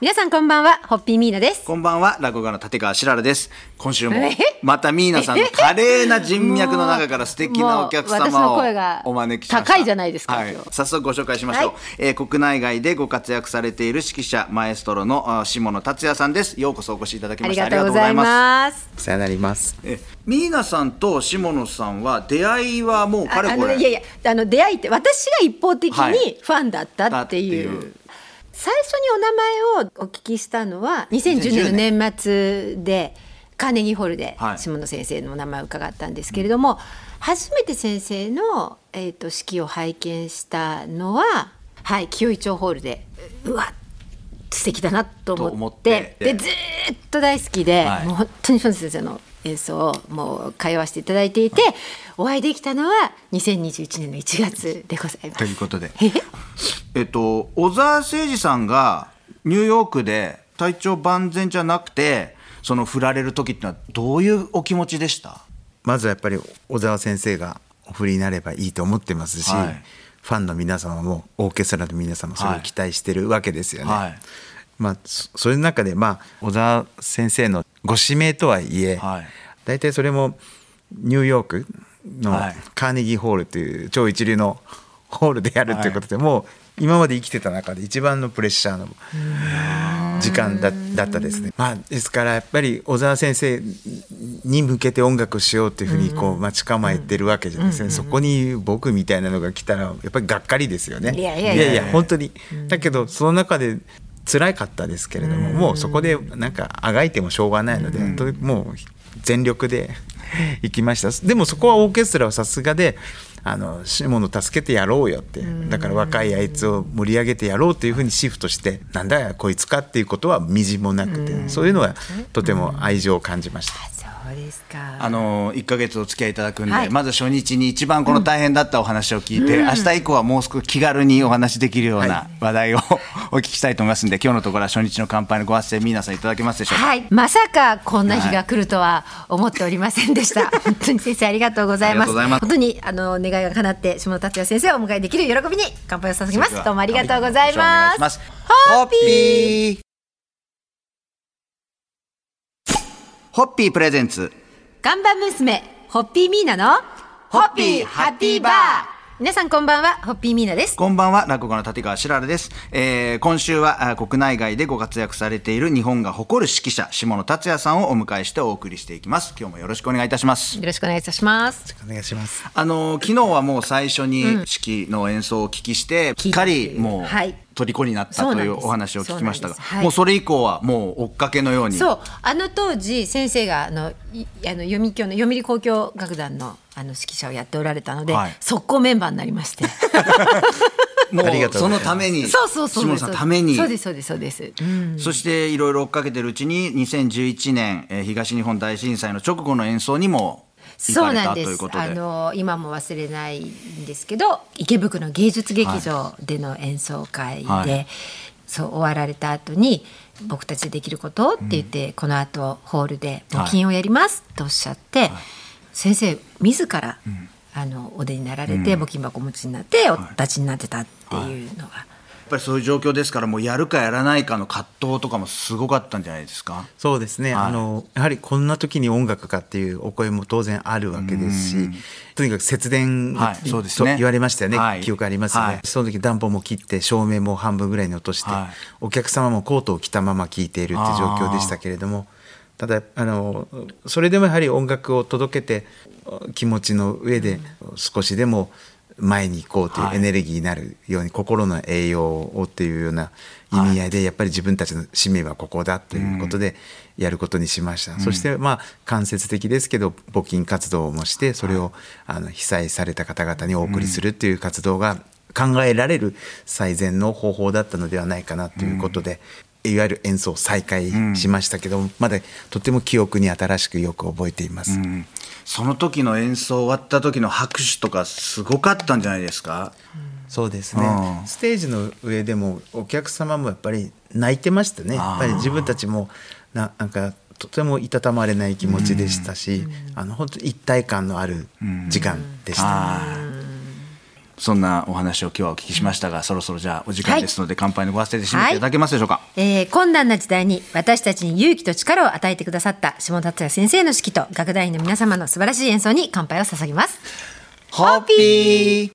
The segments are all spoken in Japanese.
皆さんこんばんは、ホッピーミーナです。こんばんは、落語家の立川しららです。今週もえ、またミーナさんの華麗な人脈の中から素敵なお客様を声がお招きしました。高いじゃないですかはい早速ご紹介しましょう。はいえー国内外でご活躍されている指揮者、マエストロのあ下野達也さんです。ようこそお越しいただきありました。がとうございす。ます。お世話になります。えミーナさんと下野さんは出会いはもうあかれこれあのいやいやあの出会いって私が一方的はいにファンだったっていう,、だっていう最初にお名前をお聞きしたのは2010年の年末でカーネギーホールではい。下野先生のお名前を伺ったんですけれども、初めて先生の、えー、と指揮を拝見したのは、はい、清井町ホールでうわ素敵だなと思ってでずーっと大好きで、はい。もう本当に下野先生の演奏をもう通わせていただいていて、お会いできたのは2021年の1月でございます。ということで。え？えっと、小沢誠二さんがニューヨークで体調万全じゃなくてその振られる時ってのはどういうお気持ちでした？まずはやっぱり小沢先生がお振りになればいいと思ってますし、はいファンの皆様もオーケストラの皆様もそれを期待してるわけですよね。はいまあそそれの中でまあ小沢先生のご指名とはいえ、はい。大体それもニューヨークのはい。カーネギーホールという超一流のホールでやるということで、もう今まで生きてた中で一番のプレッシャーの時間だだったですね。まあ、ですからやっぱり小沢先生に向けて音楽をしようというふうにこう待ち構えてるわけじゃないですね、そこに僕みたいなのが来たらやっぱりがっかりですよね。いやいやいやいや。本当に、だけどその中で辛かったですけれども、もうそこでなんかあがいてもしょうがないので、ともう全力で行きました。でもそこはオーケストラはさすがであの下野助けてやろうよって。だから若いあいつを盛り上げてやろうというふうにシフトしてなんだよこいつかっていうことはみじんもなくてそういうのはとても愛情を感じました。ですか？あの1か月お付き合いいただくんで、はい。まず初日に一番この大変だったお話を聞いて、明日以降はもう少し気軽にお話できるような話題をお聞きしたいと思いますんで今日のところは初日の乾杯のご発声皆さんいただけますでしょうか、はい、まさかこんな日が来るとは思っておりませんでした。本当に先生ありがとうございます。本当にあの願いが叶って下野達也先生をお迎えできる喜びに乾杯を捧げます。どうもありがとうございます。ホッピーーホッピープレゼンツ看板娘ホッピーミーナのホッピーハッピーバー皆さんこんばんはホッピーミーナです。こんばんは、落語家の立川しららです。えー今週はあ国内外でご活躍されている日本が誇る指揮者、下野達也さんをお迎えしてお送りしていきます。今日もよろしくお願いいたします。よろしくお願いいたします。お願いしますあの昨日はもう最初に指揮の演奏をお聞きして、聞いすっかりもうはい虜になったというお話を聞きましたがうはいもうそれ以降はもう追っかけのようにそうあの当時先生があのあの読み教の読売交響楽団のあの指揮者をやっておられたので、はい速攻メンバーになりまして。もうそのためにそうそうそう下さんのためにそうですそうですそうです。うんそしていろいろ追っかけてるうちに2011年、えー東日本大震災の直後の演奏にもそうなんです。あの今も忘れないんですけど池袋芸術劇場での演奏会で、はい。そう終わられた後に僕たちでできることって言って、この後ホールで募金をやりますとおっしゃって、先生自ら、あのお出になられて、募金箱お持ちになってお立ちになってたっていうのが。やっぱりそういう状況ですからもうやるかやらないかの葛藤とかもすごかったんじゃないですか？そうですね、はい。あのやはりこんな時に音楽かっていうお声も当然あるわけですしとにかく節電はいそうですとね。言われましたよね、はい。記憶ありますよね、はい。その時暖房も切って照明も半分ぐらいに落として、はい。お客様もコートを着たまま聴いているっていう状況でしたけれどもただあのそれでもやはり音楽を届けて気持ちの上で少しでも前に行こうというエネルギーになるように、心の栄養をっていうような意味合いでやっぱり自分たちの使命はここだということでやることにしました、そしてまあ間接的ですけど募金活動もしてそれをあの被災された方々にお送りするっていう活動が考えられる最善の方法だったのではないかなということで、いわゆる演奏を再開しましたけど、まだとても記憶に新しくよく覚えています。うん。その時の演奏終わった時の拍手とかすごかったんじゃないですか？そうですね、うん。ステージの上でもお客様もやっぱり泣いてましたね。やっぱり自分たちもななんかとてもいたたまれない気持ちでしたし、あの本当に一体感のある時間でした。あそんなお話を今日はお聞きしましたが、そろそろじゃあお時間ですので、乾杯のご発声で締めていただけますでしょうか、えー困難な時代に私たちに勇気と力を与えてくださった下達也先生の指揮と楽団員の皆様の素晴らしい演奏に乾杯を捧げます。ホッピー。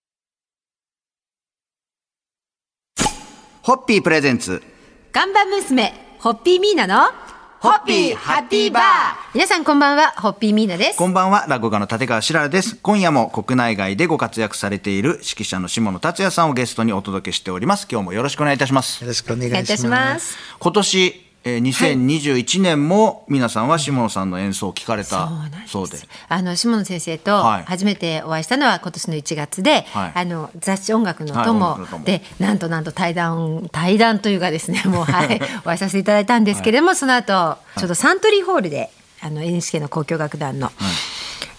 ホッピープレゼンツ。看板娘ホッピーミーナのホッピーハッピーバー。皆さんこんばんはホッピーミーナです。こんばんは落語家の立川しららです。今夜も国内外でご活躍されている指揮者の下野達也さんをゲストにお届けしております。今日もよろしくお願いいたします。よろしくお願いいいたしします。今年、えー、2021年も皆さんは下野さんの演奏を聞かれたそうであの下野先生とはい。初めてお会いしたのは今年の1月で、はい。あの雑誌音楽のはい。友。で、なんとなんと対談対談というかですね もうはい。お会いさせていただいたんですけれども、その後ちょうどサントリーホールであの NHK の交響楽団の、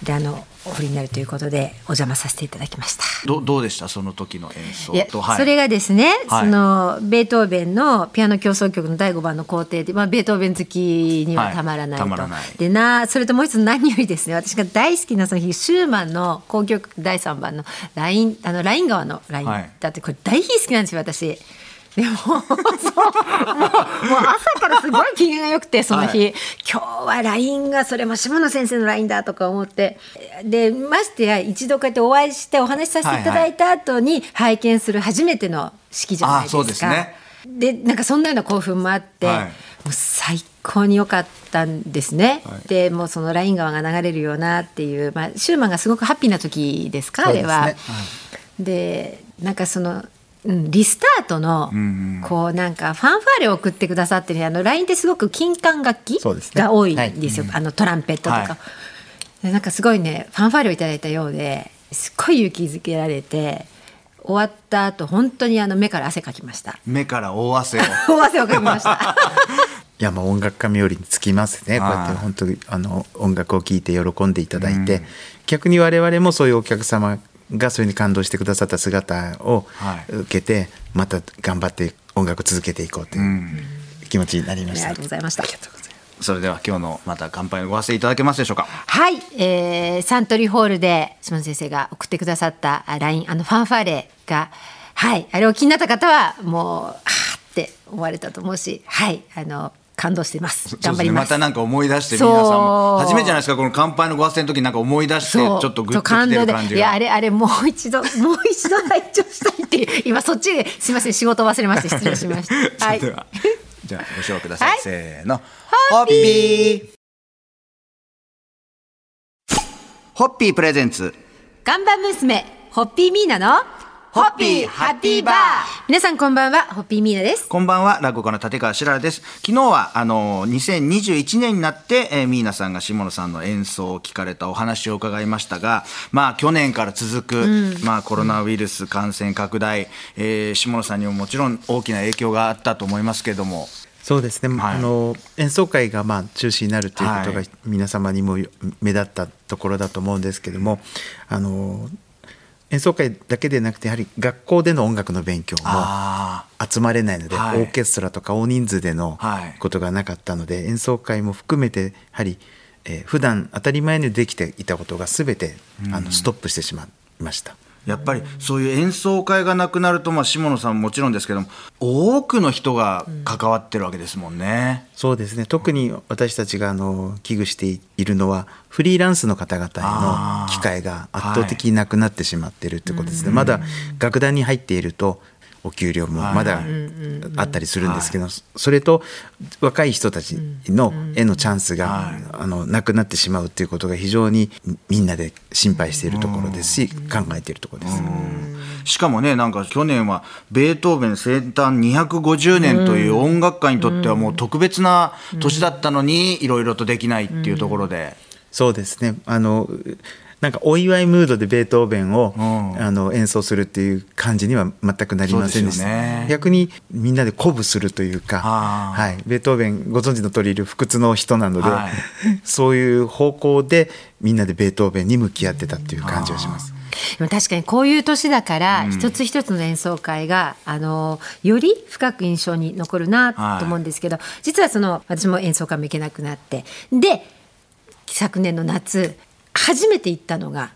であのお振りになるということでお邪魔させていただきました。どどうでした？その時の演奏と、はい、それがですね、はい。そのベートーベンのピアノ協奏曲の第5番の工程で、まあ、ベートーベン好きにはたまらないと、はいたまらない。でなそれともう一つ何よりですね私が大好きなその日シューマンの交響曲第3番のラインあのライン川のライン、はいだってこれ大好きなんですよ私。でも そう。もうもう朝からすごい機嫌が良くてその日、今日は LINE がそれも下野先生の LINE だとか思って。でましてや一度こうやってお会いしてお話しさせていただいた後に拝見する初めての式じゃないですか。あそうですね。でなんかそんなような興奮もあって、はい。もう最高に良かったんですね。でもうそのライン川が流れるようなっていう、まあ、シューマンがすごくハッピーな時ですかあれは。ですでなんかその、うん、リスタートの、んこうなんかファンファーレを送ってくださってるあの LINE ってすごく金管楽器が多いんですよ、あのトランペットとか。はい。でなんかすごいねファンファーレをいただいたようですっごい勇気づけられて終わった後本当にあの目から汗かきました。目から大汗を。大汗をかきました。いやまあ音楽家冥利につきますね。こうやってはい本当にあの音楽を聴いて喜んでいただいて、逆に我々もそういうお客様がそれに感動してくださった姿をはい。受けて、また頑張って音楽続けていこうという気持ちになりました。ありがとうございました。それでは今日のまた乾杯のご発声いただけますでしょうか？はい、えー、サントリーホールで島野先生が送ってくださったあ LINE あのファンファーレがはい。あれを気になった方はもうあーって思われたと思うしはい。あの感動しています。頑張ります。またなんか思い出して皆さんも。初めてじゃないですかこの乾杯のご発声の時になんか思い出してちょっとグッときてる感じいやあがれあれもう一度もう一度拝聴したいって今そっちですいません仕事忘れまして失礼しました。はい。じゃあご紹介ください、はい。せーの。ホッピー。ホッピープレゼンツ。看板娘。ホッピーミーナのホッピーハッピーバー。皆さんこんばんはホッピーミーナです。こんばんは落語家の立川しららです。昨日はあの2021年になって、えー、ミーナさんが下野さんの演奏を聞かれたお話を伺いましたがまあ去年から続く、まあ、コロナウイルス感染拡大、えー下野さんにももちろん大きな影響があったと思いますけれども。そうですね、はい。あの演奏会がまあ中止になるということがはい。皆様にも目立ったところだと思うんですけどもあの演奏会だけでなくてやはり学校での音楽の勉強もあ集まれないので、はい。オーケストラとか大人数でのはいことがなかったので、演奏会も含めてやはり、えー普段当たり前にできていたことが全て、あのストップしてしまいました。やっぱりそういう演奏会がなくなると、まあ、下野さんももちろんですけども多くの人が関わってるわけですもんね。そうですね。特に私たちがあの危惧しているのはフリーランスの方々への機会が圧倒的になくなってしまっているということですね、まだ楽団に入っているとお給料もまだあったりするんですけど、それと若い人たちのへのチャンスが、あのなくなってしまうということが非常にみんなで心配しているところですし、考えているところです。しかもねなんか去年はベートーベン生誕250年という音楽家にとってはもう特別な年だったのにいろいろとできないっていうところで、そうですね。あのなんかお祝いムードでベートーベンを、うん。あの演奏するっていう感じには全くなりませんでした、ね。逆にみんなで鼓舞するというか、はい、ベートーベンご存知の通りいる不屈の人なので、はい。そういう方向でみんなでベートーベンに向き合ってたっていう感じがします。でも確かにこういう年だから、一つ一つの演奏会があのより深く印象に残るなと思うんですけど、実はその私も演奏会も行けなくなってで昨年の夏初めて行ったのが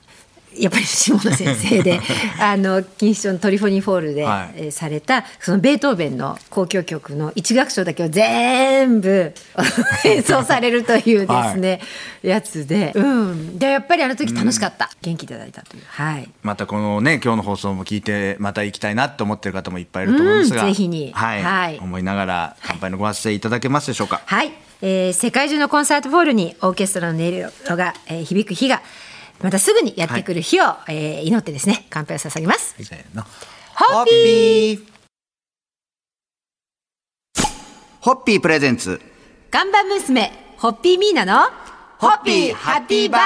やっぱり下野先生で あの錦糸町のトリフォニーフォールで、はい。えーされたそのベートーベンの交響曲の一楽章だけを全部 演奏されるというですね、やつで、うん、でやっぱりあの時楽しかった、元気いただいたという。はい。またこのね今日の放送も聞いてまた行きたいなって思ってる方もいっぱいいると思いますが、うんぜひに。はい、はい。思いながら乾杯のご発声いただけますでしょうか？はい、えー世界中のコンサートホールにオーケストラの音色が、えー響く日がまたすぐにやってくる日を、えー祈ってですね乾杯を捧げます。せーの。ホッピーホッピープレゼンツ。看板娘ホッピーミーナのホッピーハッピーバー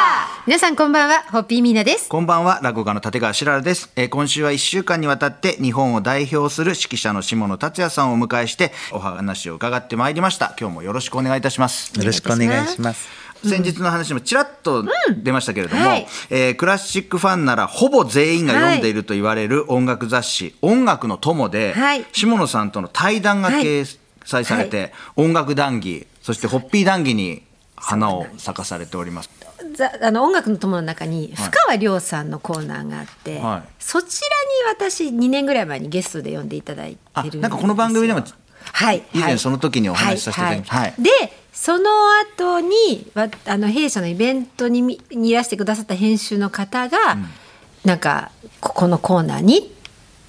皆さんこんばんはホッピーミーナです。こんばんは、落語家の立川しららです。えー今週は1週間にわたって日本を代表する指揮者の下野達也さんをお迎えしてお話を伺ってまいりました。今日もよろしくお願いいたします。よろしくお願いします。先日の話もちらっと出ましたけれども、はい。えークラシックファンならほぼ全員が読んでいると言われる音楽雑誌「音楽の友で」はい。下野さんとの対談が掲載されて、音楽談義そしてホッピー談義に花を咲かされております。ざあの音楽の友の中に深川亮さんのコーナーがあって、はい。そちらに私2年ぐらい前にゲストで呼んでいただいてるんですなんかこの番組でもはい、以前はいその時にお話しさせていただきはい。はい。でその後にわあの弊社のイベントにみにいらしてくださった編集の方が、なんかここのコーナーにっ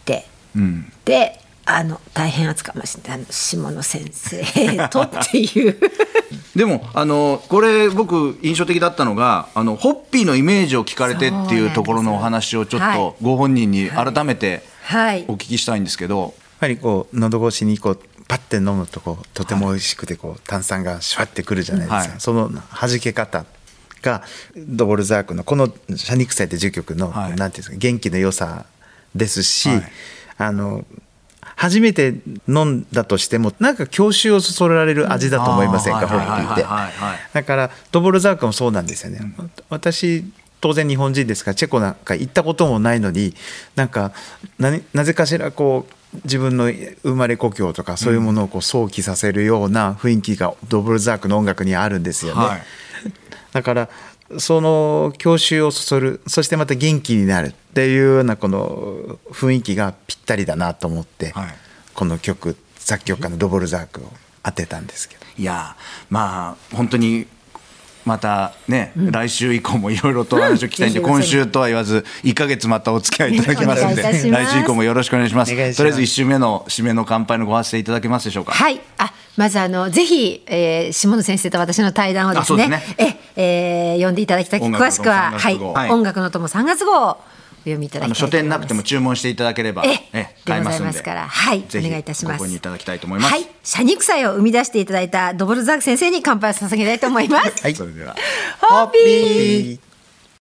て。うん。であの大変厚かましいあの下野先生 とっていう。でもあのこれ僕印象的だったのがあのホッピーのイメージを聞かれてっていうところのお話をちょっはい。とご本人に改めてはい。お聞きしたいんですけど、やっぱりこう喉越しにこうパッて飲むとこうとても美味しくてこう炭酸がシュワってくるじゃないですか、はい。その弾け方がドボルザークのこの「シャニクサイ」って10曲の、はい。なんていうんですか元気の良さですし、はい。あの初めて飲んだとしてもなんか郷愁をそそられる味だと思いませんか、うんホッピーってはいはい。はいはいはい。だからドボルザークもそうなんですよね、私当然日本人ですからチェコなんか行ったこともないのになんかななぜかしらこう自分の生まれ故郷とかそういうものをこう想起させるような雰囲気がドボルザークの音楽にはあるんですよね。はいだからその郷愁をそそるそしてまた元気になるっていうようなこの雰囲気がぴったりだなと思って、はいこの曲作曲家のドボルザークを当てたんですけど。いやまあ本当にまたね、来週以降もいろいろとお話を聞きたいんで、うん。今週とは言わず1か月またお付き合いいただきますので来週以降もよろしくお願いします。とりあえず1週目の締めの乾杯のご発声いただけますでしょうか？はい、あ、まずあのぜひ、えー、下野先生と私の対談をですね、ですええー読んでいただきたい。詳しくは、3はい、音楽の友3月号読みいただあのき。書店なくても注文していただければえ買えますんで。ますから、はい、ぜひお願いいたします。ご購入いただきたいと思います。はい、シャニクサイを生み出していただいたドボルザーク先生に乾杯を捧げたいと思います。はい。それでは。ホッピー